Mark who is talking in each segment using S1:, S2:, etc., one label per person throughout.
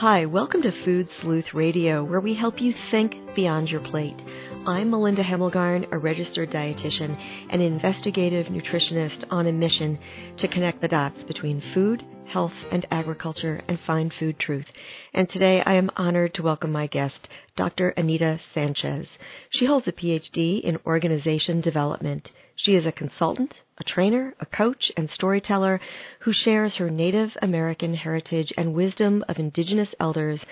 S1: Hi, welcome to Food Sleuth Radio, where we help you think beyond your plate. I'm Melinda Hemmelgarn, a registered dietitian and investigative nutritionist on a mission to connect the dots between food, health, and agriculture and find food truth. And today I am honored to welcome my guest, Dr. Anita Sanchez. She holds a PhD in organization development. She is a consultant, a trainer, a coach, and storyteller who shares her Native American heritage and wisdom of indigenous elders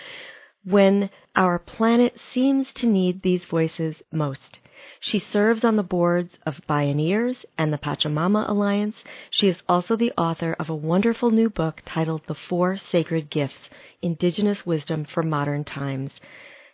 S1: when our planet seems to need these voices most. She serves on the boards of Bioneers and the Pachamama Alliance. She is also the author of a wonderful new book titled The Four Sacred Gifts Indigenous Wisdom for Modern Times.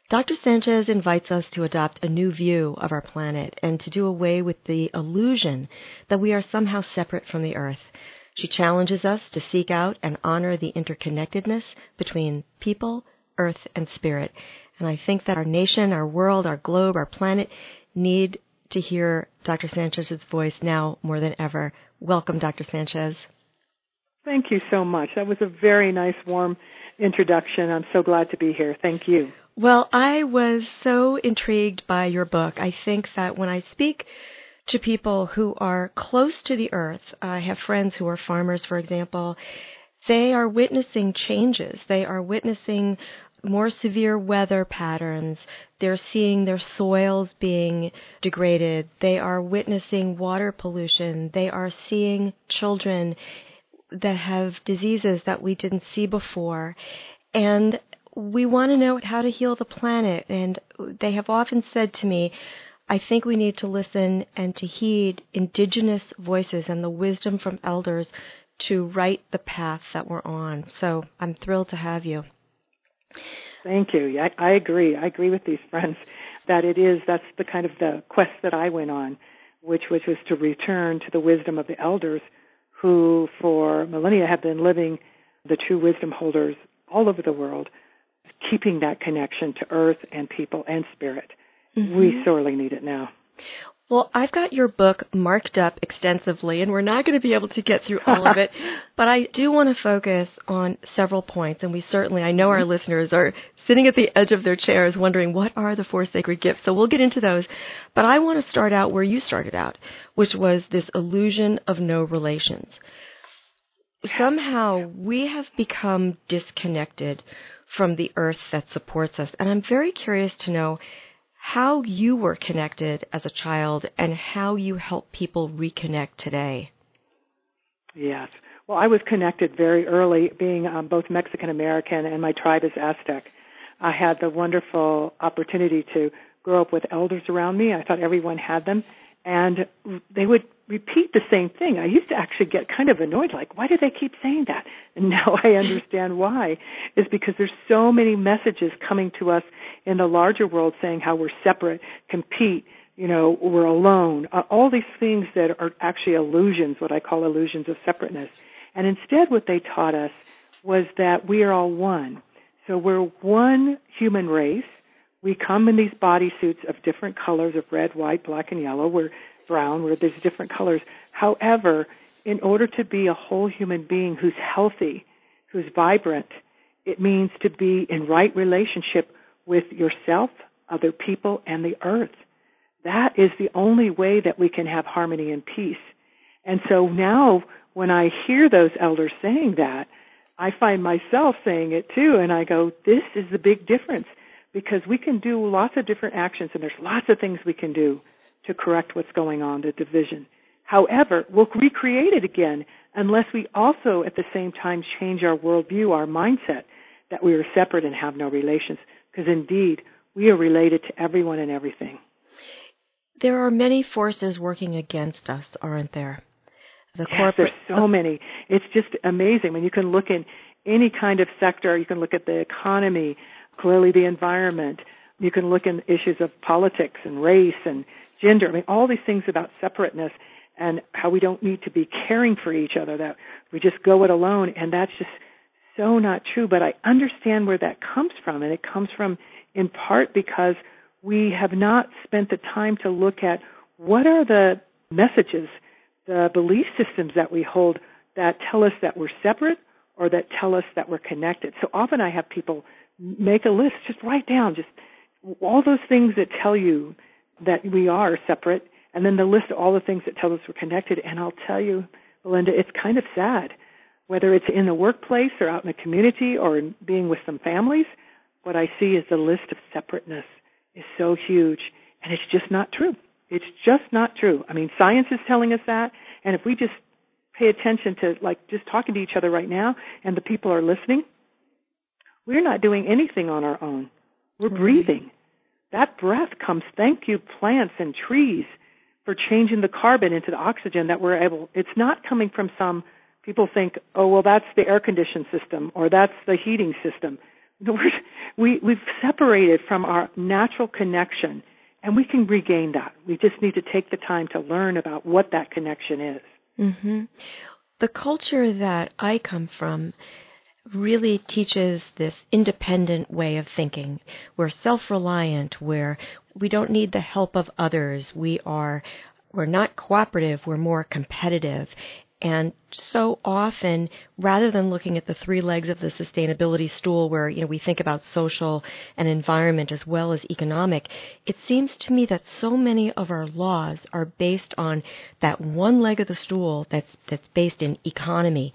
S1: Dr. Sanchez invites us to adopt a new view of our planet and to do away with the illusion that we are somehow separate from the earth. She challenges us to seek out and honor the interconnectedness between people, earth, and spirit. And I think that our nation, our world, our globe, our planet need to hear Dr. Sanchez's voice now more than ever. Welcome, Dr. Sanchez.
S2: Thank you so much. That was a very nice, warm introduction. I'm so glad to be here. Thank you.
S1: Well, I was so intrigued by your book. I think that when I speak to people who are close to the earth, I have friends who are farmers, for example, they are witnessing changes. They are witnessing more severe weather patterns. They're seeing their soils being degraded. They are witnessing water pollution. They are seeing children that have diseases that we didn't see before. And we want to know how to heal the planet. And they have often said to me, I think we need to listen and to heed indigenous voices and the wisdom from elders to right the path that we're on. So I'm thrilled to have you.
S2: Thank you. I, I agree. I agree with these friends that it is, that's the kind of the quest that I went on, which was, was to return to the wisdom of the elders who for millennia have been living the true wisdom holders all over the world, keeping that connection to earth and people and spirit. Mm-hmm. We sorely need it now.
S1: Well, I've got your book marked up extensively, and we're not going to be able to get through all of it, but I do want to focus on several points, and we certainly, I know our mm-hmm. listeners are sitting at the edge of their chairs wondering what are the four sacred gifts, so we'll get into those. But I want to start out where you started out, which was this illusion of no relations. Somehow we have become disconnected from the earth that supports us, and I'm very curious to know how you were connected as a child and how you help people reconnect today.
S2: Yes. Well, I was connected very early, being um, both Mexican American and my tribe is Aztec. I had the wonderful opportunity to grow up with elders around me. I thought everyone had them, and they would repeat the same thing. I used to actually get kind of annoyed, like, why do they keep saying that? And now I understand why. Is because there's so many messages coming to us in the larger world saying how we're separate, compete, you know, we're alone. Uh, all these things that are actually illusions, what I call illusions of separateness. And instead what they taught us was that we are all one. So we're one human race. We come in these bodysuits of different colors of red, white, black, and yellow. We're brown, where there's different colors. However, in order to be a whole human being who's healthy, who's vibrant, it means to be in right relationship with yourself, other people, and the earth. That is the only way that we can have harmony and peace. And so now when I hear those elders saying that, I find myself saying it too, and I go, this is the big difference because we can do lots of different actions and there's lots of things we can do to correct what's going on, the division. However, we'll recreate it again unless we also at the same time change our worldview, our mindset that we are separate and have no relations. Because indeed, we are related to everyone and everything.
S1: There are many forces working against us, aren't there?
S2: The yes, corporate there's so many. It's just amazing. When you can look in any kind of sector, you can look at the economy, clearly the environment. You can look in issues of politics and race and gender. I mean, all these things about separateness. and how we don't need to be caring for each other, that we just go it alone, and that's just so not true. But I understand where that comes from, and it comes from in part because we have not spent the time to look at what are the messages, the belief systems that we hold that tell us that we're separate or that tell us that we're connected. So often I have people make a list, just write down just all those things that tell you that we are separate and then the list of all the things that tell us we're connected. And I'll tell you, Melinda, it's kind of sad. Whether it's in the workplace or out in the community or in being with some families, what I see is the list of separateness is so huge and it's just not true. It's just not true. I mean, science is telling us that and if we just pay attention to like just talking to each other right now and the people are listening, we're not doing anything on our own. We're mm-hmm. breathing. That breath comes, thank you plants and trees for changing the carbon into the oxygen that we're able, it's not coming from some, people think, oh well that's the air conditioned system or that's the heating system. we, we've separated from our natural connection and we can regain that. We just need to take the time to learn about what that connection is.
S1: Mm-hmm. The culture that I come from really teaches this independent way of thinking. We're self-reliant, where we don't need the help of others. We are we're not cooperative, we're more competitive. And so often, rather than looking at the three legs of the sustainability stool where, you know, we think about social and environment as well as economic, it seems to me that so many of our laws are based on that one leg of the stool that's, that's based in economy.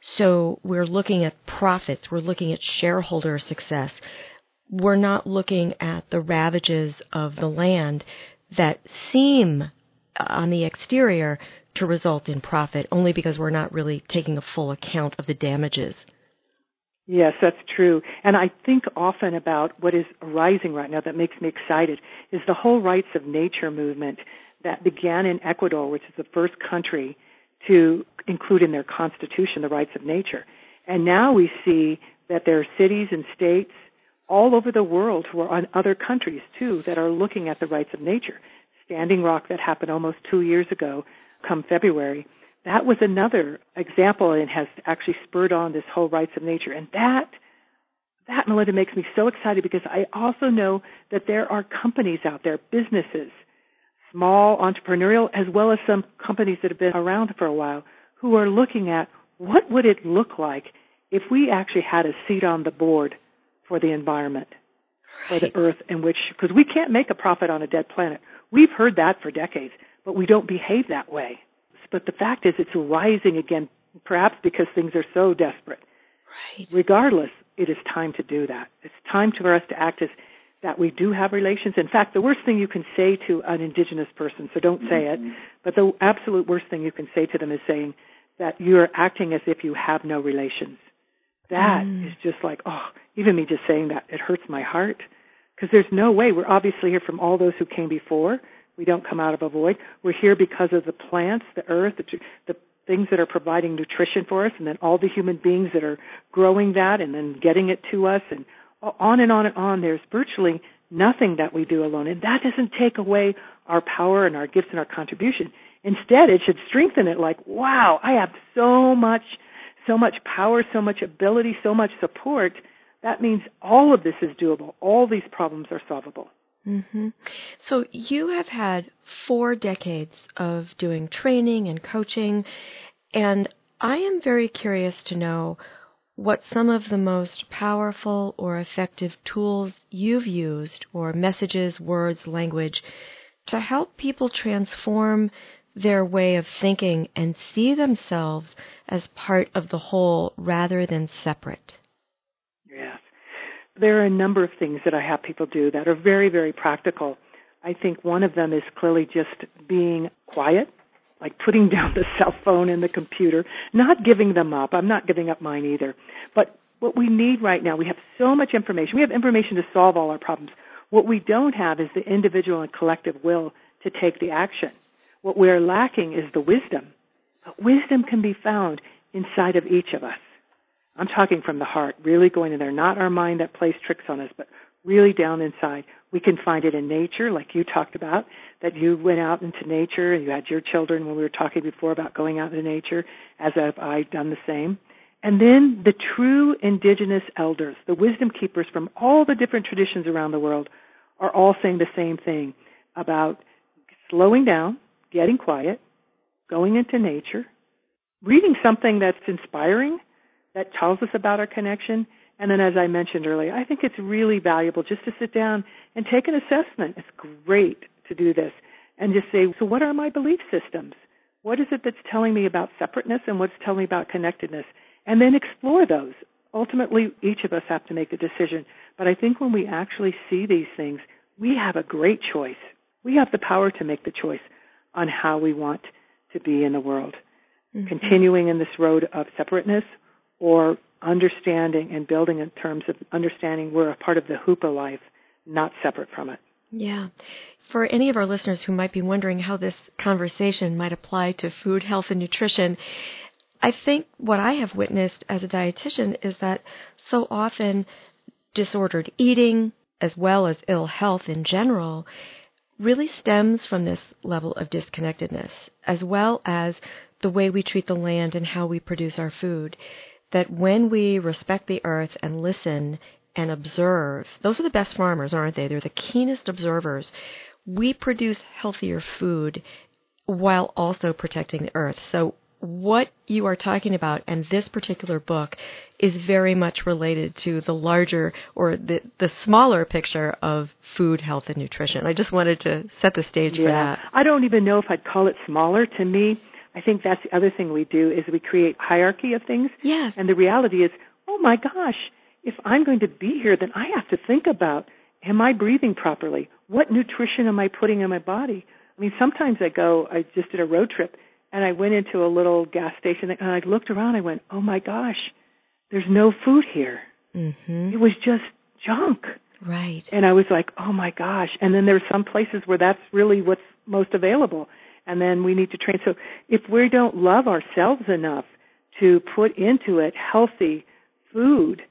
S1: So we're looking at profits, we're looking at shareholder success. We're not looking at the ravages of the land that seem uh, on the exterior to result in profit only because we're not really taking a full account of the damages.
S2: Yes, that's true. And I think often about what is arising right now that makes me excited is the whole rights of nature movement that began in Ecuador, which is the first country to include in their constitution the rights of nature. And now we see that there are cities and states all over the world who are on other countries too that are looking at the rights of nature. Standing Rock that happened almost two years ago come February, that was another example and has actually spurred on this whole rights of nature. And that, that Melinda makes me so excited because I also know that there are companies out there, businesses, small entrepreneurial as well as some companies that have been around for a while who are looking at what would it look like if we actually had a seat on the board for the environment, right. for the earth in which, because we can't make a profit on a dead planet. We've heard that for decades but we don't behave that way. But the fact is, it's rising again, perhaps because things are so desperate.
S1: Right.
S2: Regardless, it is time to do that. It's time for us to act as that we do have relations. In fact, the worst thing you can say to an indigenous person, so don't say it, but the absolute worst thing you can say to them is saying that you're acting as if you have no relations. That mm. is just like, oh, even me just saying that, it hurts my heart. Because there's no way. We're obviously here from all those who came before. We don't come out of a void. We're here because of the plants, the earth, the, the things that are providing nutrition for us, and then all the human beings that are growing that and then getting it to us, and on and on and on. There's virtually nothing that we do alone, and that doesn't take away our power and our gifts and our contribution. Instead, it should strengthen it. Like, wow, I have so much, so much power, so much ability, so much support. That means all of this is doable. All these problems are solvable.
S1: Mm-hmm. So you have had four decades of doing training and coaching, and I am very curious to know what some of the most powerful or effective tools you've used, or messages, words, language, to help people transform their way of thinking and see themselves as part of the whole rather than separate Yes.
S2: there are a number of things that I have people do that are very, very practical. I think one of them is clearly just being quiet, like putting down the cell phone and the computer, not giving them up. I'm not giving up mine either. But what we need right now, we have so much information. We have information to solve all our problems. What we don't have is the individual and collective will to take the action. What we're lacking is the wisdom. But wisdom can be found inside of each of us. I'm talking from the heart, really going in there, not our mind that plays tricks on us, but really down inside. We can find it in nature, like you talked about, that you went out into nature and you had your children when we were talking before about going out into nature, as have I done the same. And then the true indigenous elders, the wisdom keepers from all the different traditions around the world, are all saying the same thing about slowing down, getting quiet, going into nature, reading something that's inspiring, that tells us about our connection, and then as I mentioned earlier, I think it's really valuable just to sit down and take an assessment. It's great to do this and just say, so what are my belief systems? What is it that's telling me about separateness and what's telling me about connectedness? And then explore those. Ultimately, each of us have to make a decision. But I think when we actually see these things, we have a great choice. We have the power to make the choice on how we want to be in the world. Mm-hmm. Continuing in this road of separateness or understanding and building in terms of understanding we're a part of the Hupa life, not separate from it.
S1: Yeah. For any of our listeners who might be wondering how this conversation might apply to food, health, and nutrition, I think what I have witnessed as a dietitian is that so often disordered eating, as well as ill health in general, really stems from this level of disconnectedness, as well as the way we treat the land and how we produce our food that when we respect the earth and listen and observe, those are the best farmers, aren't they? They're the keenest observers. We produce healthier food while also protecting the earth. So what you are talking about and this particular book is very much related to the larger or the the smaller picture of food, health and nutrition. I just wanted to set the stage
S2: yeah.
S1: for that.
S2: I don't even know if I'd call it smaller. To me, I think that's the other thing we do is we create hierarchy of things.
S1: Yes.
S2: And the reality is, oh my gosh, if I'm going to be here, then I have to think about, am I breathing properly? What nutrition am I putting in my body? I mean, sometimes I go, I just did a road trip and I went into a little gas station and I looked around. I went, oh my gosh, there's no food here.
S1: Mm-hmm.
S2: It was just junk.
S1: Right.
S2: And I was like, oh my gosh. And then there's some places where that's really what's most available and then we need to train. So if we don't love ourselves enough to put into it healthy food,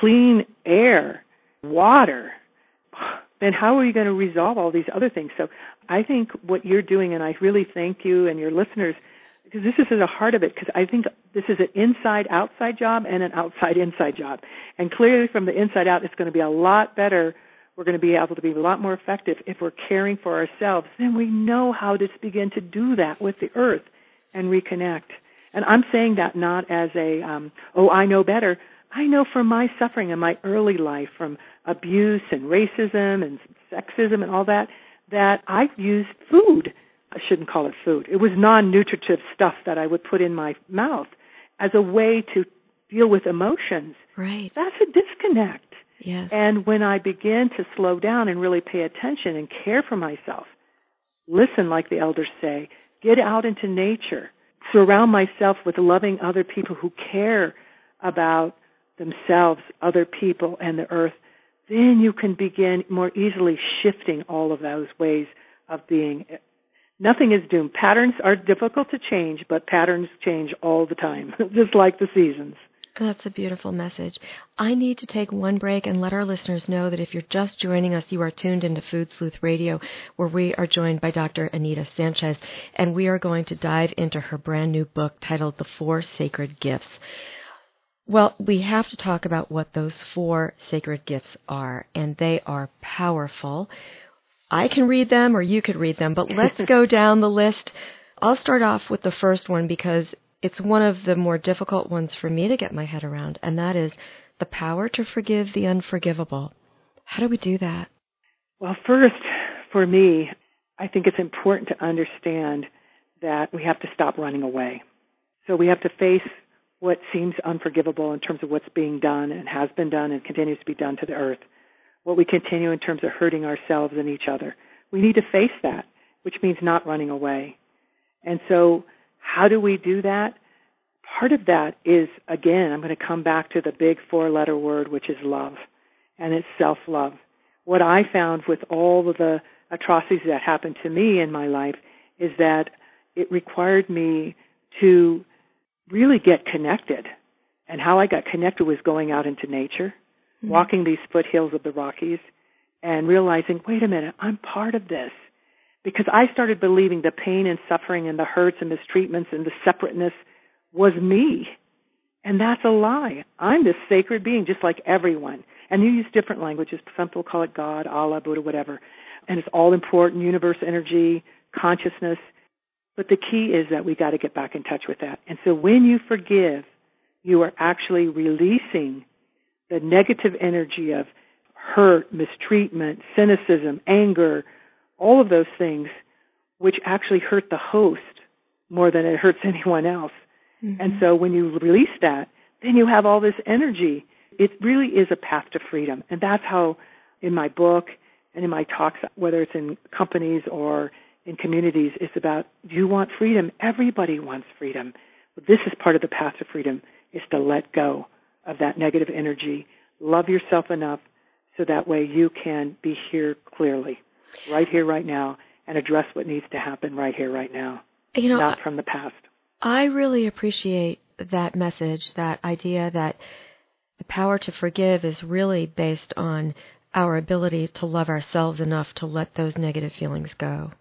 S2: clean air, water, then how are you going to resolve all these other things? So I think what you're doing, and I really thank you and your listeners, because this is at the heart of it, because I think this is an inside outside job and an outside inside job. And clearly from the inside out, it's going to be a lot better we're going to be able to be a lot more effective if we're caring for ourselves. Then we know how to begin to do that with the earth and reconnect. And I'm saying that not as a, um, oh, I know better. I know from my suffering in my early life, from abuse and racism and sexism and all that, that I've used food. I shouldn't call it food. It was non-nutritive stuff that I would put in my mouth as a way to deal with emotions.
S1: Right.
S2: That's a disconnect.
S1: Yes.
S2: And when I begin to slow down and really pay attention and care for myself, listen like the elders say, get out into nature, surround myself with loving other people who care about themselves, other people, and the earth, then you can begin more easily shifting all of those ways of being. Nothing is doomed. Patterns are difficult to change, but patterns change all the time, just like the seasons.
S1: That's a beautiful message. I need to take one break and let our listeners know that if you're just joining us, you are tuned into Food Sleuth Radio, where we are joined by Dr. Anita Sanchez, and we are going to dive into her brand new book titled The Four Sacred Gifts. Well, we have to talk about what those four sacred gifts are, and they are powerful. I can read them, or you could read them, but let's go down the list. I'll start off with the first one because it's one of the more difficult ones for me to get my head around, and that is the power to forgive the unforgivable. How do we do that?
S2: Well, first, for me, I think it's important to understand that we have to stop running away. So we have to face what seems unforgivable in terms of what's being done and has been done and continues to be done to the earth. What we continue in terms of hurting ourselves and each other. We need to face that, which means not running away. And so how do we do that? Part of that is, again, I'm going to come back to the big four letter word, which is love. And it's self love. What I found with all of the atrocities that happened to me in my life is that it required me to really get connected. And how I got connected was going out into nature, mm-hmm. walking these foothills of the Rockies, and realizing, wait a minute, I'm part of this. Because I started believing the pain and suffering and the hurts and mistreatments and the separateness was me. And that's a lie. I'm this sacred being just like everyone. And you use different languages. Some people call it God, Allah, Buddha, whatever. And it's all important, universe energy, consciousness. But the key is that we got to get back in touch with that. And so when you forgive, you are actually releasing the negative energy of hurt, mistreatment, cynicism, anger, all of those things, which actually hurt the host more than it hurts anyone else. Mm-hmm. And so when you release that, then you have all this energy. It really is a path to freedom. And that's how in my book and in my talks, whether it's in companies or in communities, it's about do you want freedom? Everybody wants freedom. This is part of the path to freedom is to let go of that negative energy. Love yourself enough so that way you can be here clearly, right here, right now, and address what needs to happen right here, right now,
S1: you know,
S2: not from the past.
S1: I really appreciate that message, that idea that the power to forgive is really based on our ability to love ourselves enough to let those negative feelings go.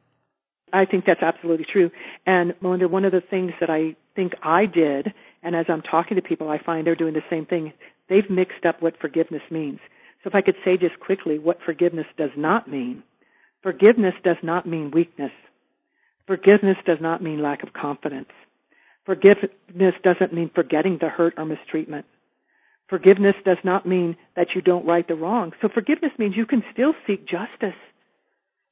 S2: I think that's absolutely true. And Melinda, one of the things that I think I did, and as I'm talking to people, I find they're doing the same thing. They've mixed up what forgiveness means. So if I could say just quickly what forgiveness does not mean. Forgiveness does not mean weakness. Forgiveness does not mean lack of confidence. Forgiveness doesn't mean forgetting the hurt or mistreatment. Forgiveness does not mean that you don't right the wrong. So forgiveness means you can still seek justice.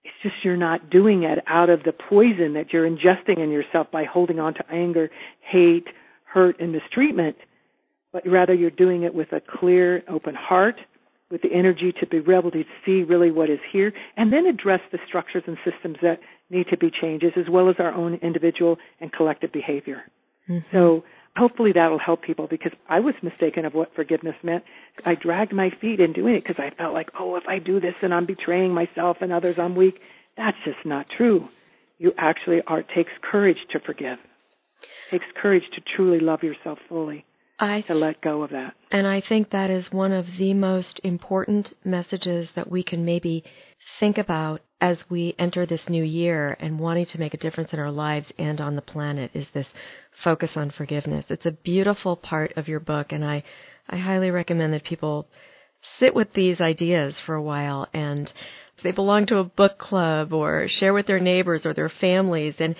S2: It's just you're not doing it out of the poison that you're ingesting in yourself by holding on to anger, hate, hurt, and mistreatment, but rather you're doing it with a clear, open heart, with the energy to be able to see really what is here, and then address the structures and systems that need to be changes, as well as our own individual and collective behavior. Mm-hmm. So hopefully that will help people because I was mistaken of what forgiveness meant. I dragged my feet in doing it because I felt like, oh, if I do this and I'm betraying myself and others, I'm weak. That's just not true. You actually are, it takes courage to forgive. It takes courage to truly love yourself fully. I, to let go of that.
S1: And I think that is one of the most important messages that we can maybe think about as we enter this new year and wanting to make a difference in our lives and on the planet is this focus on forgiveness. It's a beautiful part of your book and I, I highly recommend that people sit with these ideas for a while and if they belong to a book club or share with their neighbors or their families and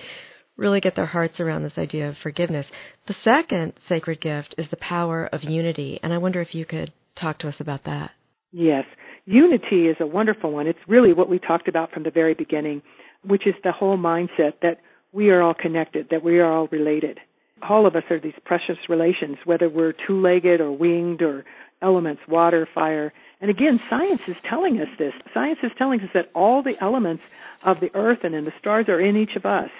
S1: really get their hearts around this idea of forgiveness. The second sacred gift is the power of unity, and I wonder if you could talk to us about that.
S2: Yes. Unity is a wonderful one. It's really what we talked about from the very beginning, which is the whole mindset that we are all connected, that we are all related. All of us are these precious relations, whether we're two-legged or winged or elements, water, fire. And again, science is telling us this. Science is telling us that all the elements of the earth and in the stars are in each of us.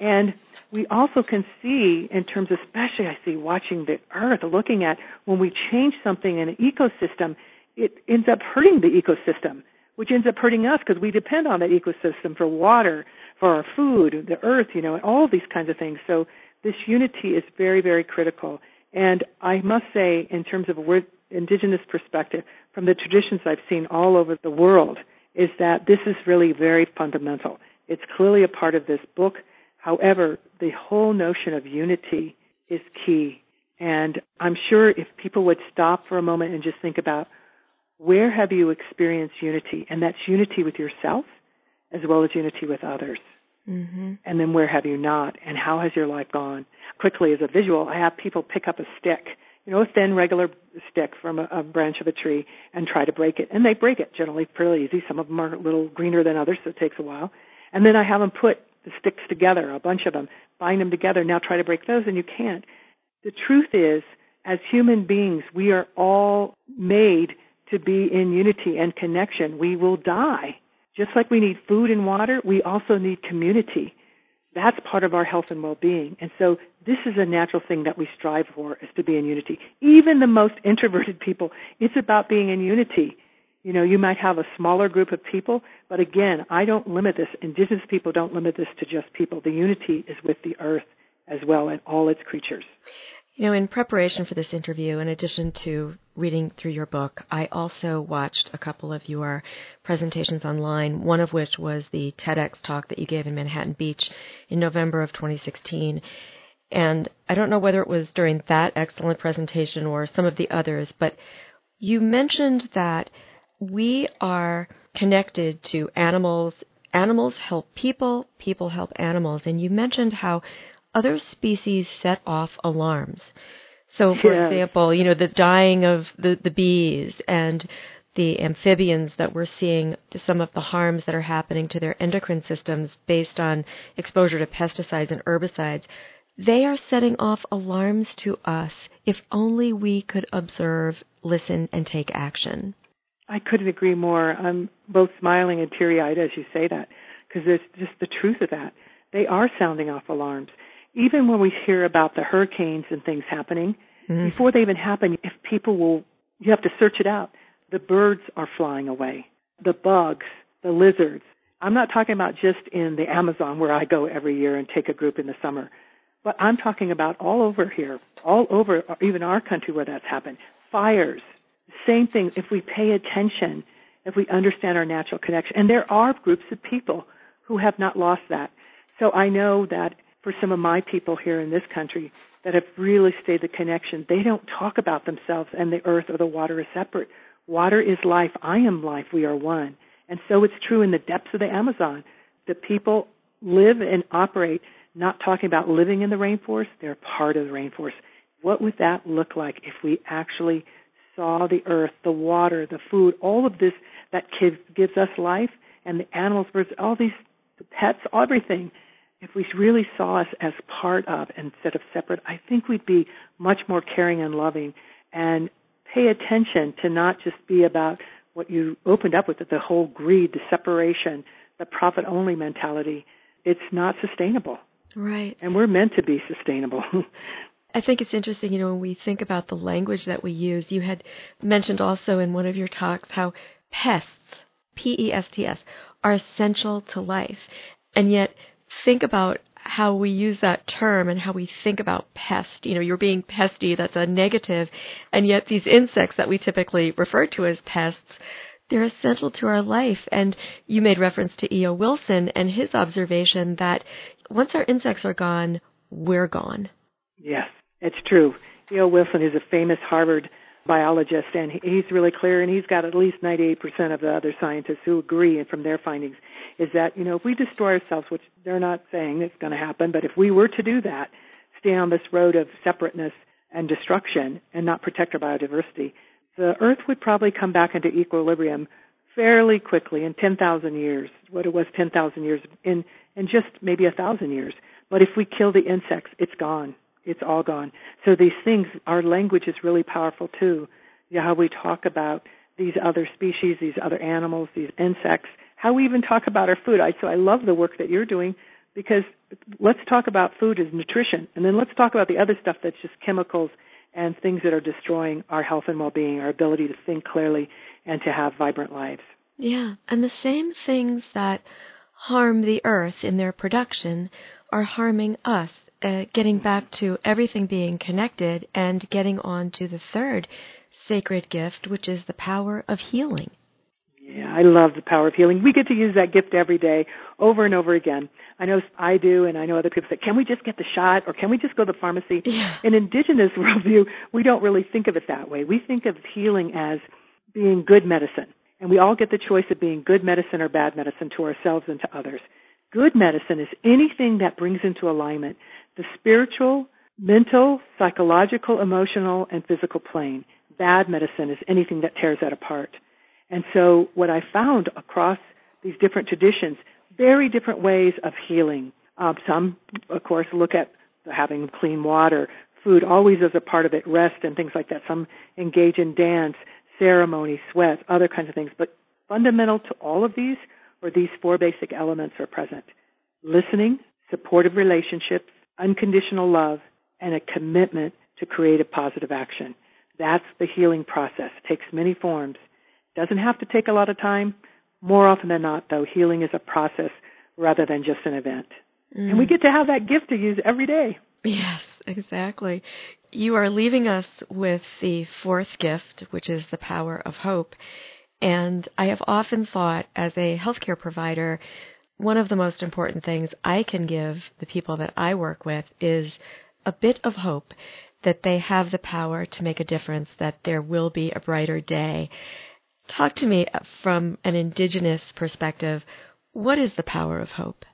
S2: And we also can see in terms of, especially I see watching the earth, looking at when we change something in an ecosystem, it ends up hurting the ecosystem, which ends up hurting us because we depend on that ecosystem for water, for our food, the earth, you know, and all these kinds of things. So this unity is very, very critical. And I must say, in terms of a indigenous perspective, from the traditions I've seen all over the world, is that this is really very fundamental. It's clearly a part of this book. However, the whole notion of unity is key. And I'm sure if people would stop for a moment and just think about where have you experienced unity? And that's unity with yourself as well as unity with others. Mm-hmm. And then where have you not? And how has your life gone? Quickly as a visual, I have people pick up a stick, you know, a thin regular stick from a, a branch of a tree and try to break it. And they break it generally fairly easy. Some of them are a little greener than others, so it takes a while. And then I have them put the sticks together, a bunch of them, bind them together. Now try to break those, and you can't. The truth is, as human beings, we are all made to be in unity and connection. We will die. Just like we need food and water, we also need community. That's part of our health and well-being. And so this is a natural thing that we strive for is to be in unity. Even the most introverted people, it's about being in unity. You know, you might have a smaller group of people, but again, I don't limit this. Indigenous people don't limit this to just people. The unity is with the earth as well and all its creatures.
S1: You know, in preparation for this interview, in addition to reading through your book, I also watched a couple of your presentations online, one of which was the TEDx talk that you gave in Manhattan Beach in November of 2016. And I don't know whether it was during that excellent presentation or some of the others, but you mentioned that we are connected to animals. Animals help people, people help animals. And you mentioned how other species set off alarms. So, for example, you know, the dying of the, the bees and the amphibians that we're seeing some of the harms that are happening to their endocrine systems based on exposure to pesticides and herbicides. They are setting off alarms to us if only we could observe, listen, and take action.
S2: I couldn't agree more. I'm both smiling and teary eyed as you say that because it's just the truth of that. They are sounding off alarms even when we hear about the hurricanes and things happening, mm-hmm. before they even happen, if people will, you have to search it out. The birds are flying away. The bugs, the lizards. I'm not talking about just in the Amazon where I go every year and take a group in the summer, but I'm talking about all over here, all over even our country where that's happened. Fires. Same thing. If we pay attention, if we understand our natural connection, and there are groups of people who have not lost that. So I know that for some of my people here in this country that have really stayed the connection. They don't talk about themselves and the earth or the water as separate. Water is life. I am life. We are one. And so it's true in the depths of the Amazon. The people live and operate not talking about living in the rainforest. They're part of the rainforest. What would that look like if we actually saw the earth, the water, the food, all of this that gives us life and the animals, birds, all these pets, everything if we really saw us as part of instead of separate, I think we'd be much more caring and loving and pay attention to not just be about what you opened up with, the whole greed, the separation, the profit only mentality. It's not sustainable.
S1: Right.
S2: And we're meant to be sustainable.
S1: I think it's interesting, you know, when we think about the language that we use, you had mentioned also in one of your talks how pests, P E S T S, are essential to life. And yet think about how we use that term and how we think about pest. You know, you're being pesty, that's a negative. and yet these insects that we typically refer to as pests, they're essential to our life. And you made reference to E.O. Wilson and his observation that once our insects are gone, we're gone.
S2: Yes, it's true. E.O. Wilson is a famous Harvard biologist, and he's really clear, and he's got at least 98% of the other scientists who agree and from their findings, is that, you know, if we destroy ourselves, which they're not saying it's going to happen, but if we were to do that, stay on this road of separateness and destruction and not protect our biodiversity, the Earth would probably come back into equilibrium fairly quickly in 10,000 years, what it was 10,000 years, in, in just maybe a thousand years. But if we kill the insects, it's gone it's all gone. So these things, our language is really powerful too. Know, how we talk about these other species, these other animals, these insects, how we even talk about our food. I, so I love the work that you're doing because let's talk about food as nutrition and then let's talk about the other stuff that's just chemicals and things that are destroying our health and well-being, our ability to think clearly and to have vibrant lives.
S1: Yeah, and the same things that harm the earth in their production are harming us uh, getting back to everything being connected and getting on to the third sacred gift, which is the power of healing.
S2: Yeah, I love the power of healing. We get to use that gift every day, over and over again. I know I do, and I know other people say, can we just get the shot, or can we just go to the pharmacy?
S1: Yeah.
S2: In indigenous worldview, we don't really think of it that way. We think of healing as being good medicine. And we all get the choice of being good medicine or bad medicine to ourselves and to others. Good medicine is anything that brings into alignment the spiritual, mental, psychological, emotional, and physical plane. Bad medicine is anything that tears that apart. And so what I found across these different traditions, very different ways of healing. Um, some, of course, look at having clean water, food always as a part of it, rest and things like that. Some engage in dance, ceremony, sweat, other kinds of things. But fundamental to all of these or these four basic elements are present. Listening, supportive relationships, unconditional love, and a commitment to creative positive action. That's the healing process. It takes many forms. Doesn't have to take a lot of time. More often than not, though, healing is a process rather than just an event. Mm. And we get to have that gift to use every day.
S1: Yes, exactly. You are leaving us with the fourth gift, which is the power of hope. And I have often thought, as a healthcare provider, one of the most important things I can give the people that I work with is a bit of hope that they have the power to make a difference, that there will be a brighter day. Talk to me from an indigenous perspective. What is the power of hope?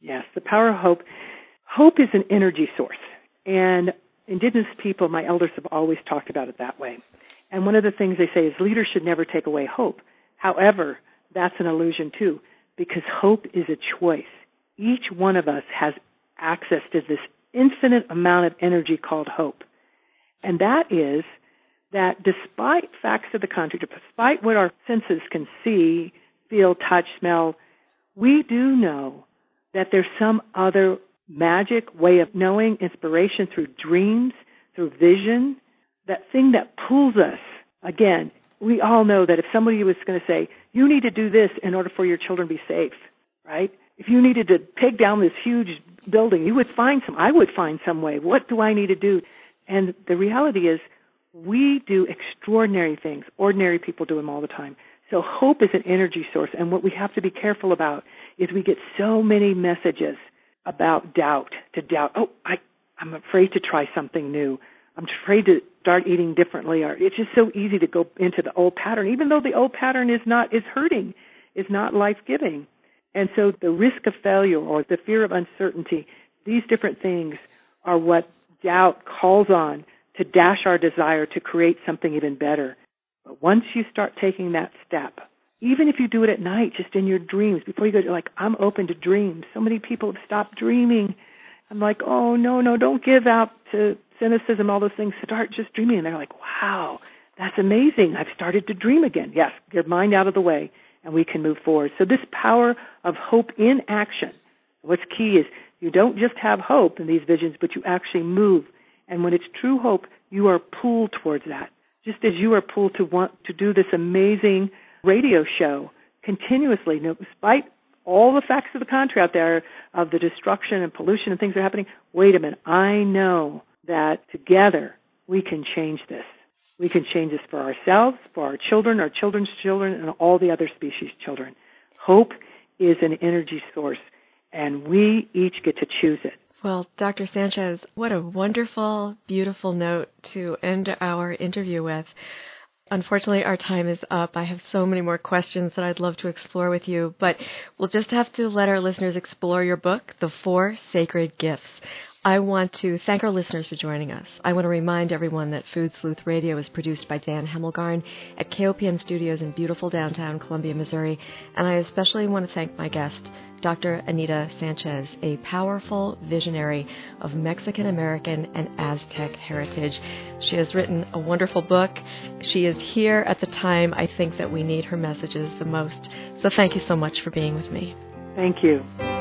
S2: Yes, the power of hope. Hope is an energy source. And indigenous people, my elders have always talked about it that way. And one of the things they say is leaders should never take away hope. However, that's an illusion too, because hope is a choice. Each one of us has access to this infinite amount of energy called hope. And that is that despite facts of the contrary, despite what our senses can see, feel, touch, smell, we do know that there's some other magic way of knowing inspiration through dreams, through vision, that thing that pulls us. Again, we all know that if somebody was going to say, you need to do this in order for your children to be safe, right? If you needed to take down this huge building, you would find some, I would find some way. What do I need to do? And the reality is, we do extraordinary things. Ordinary people do them all the time. So hope is an energy source. And what we have to be careful about is we get so many messages about doubt, to doubt, oh, I, I'm afraid to try something new. I'm afraid to start eating differently or it's just so easy to go into the old pattern even though the old pattern is not is hurting is not life giving and so the risk of failure or the fear of uncertainty these different things are what doubt calls on to dash our desire to create something even better. But once you start taking that step even if you do it at night just in your dreams before you go you're like i'm open to dreams. So many people have stopped dreaming. I'm like oh no no don't give out to cynicism, all those things, start just dreaming. And they're like, wow, that's amazing. I've started to dream again. Yes, your mind out of the way and we can move forward. So this power of hope in action. What's key is you don't just have hope in these visions, but you actually move. And when it's true hope, you are pulled towards that. Just as you are pulled to want to do this amazing radio show continuously, despite all the facts of the country out there of the destruction and pollution and things that are happening. Wait a minute. I know that together we can change this. We can change this for ourselves, for our children, our children's children, and all the other species' children. Hope is an energy source, and we each get to choose it.
S1: Well, Dr. Sanchez, what a wonderful, beautiful note to end our interview with. Unfortunately, our time is up. I have so many more questions that I'd love to explore with you, but we'll just have to let our listeners explore your book, The Four Sacred Gifts. I want to thank our listeners for joining us. I want to remind everyone that Food Sleuth Radio is produced by Dan Hemmelgarn at KOPN Studios in beautiful downtown Columbia, Missouri. And I especially want to thank my guest, Dr. Anita Sanchez, a powerful visionary of Mexican American and Aztec heritage. She has written a wonderful book. She is here at the time I think that we need her messages the most. So thank you so much for being with me.
S2: Thank you.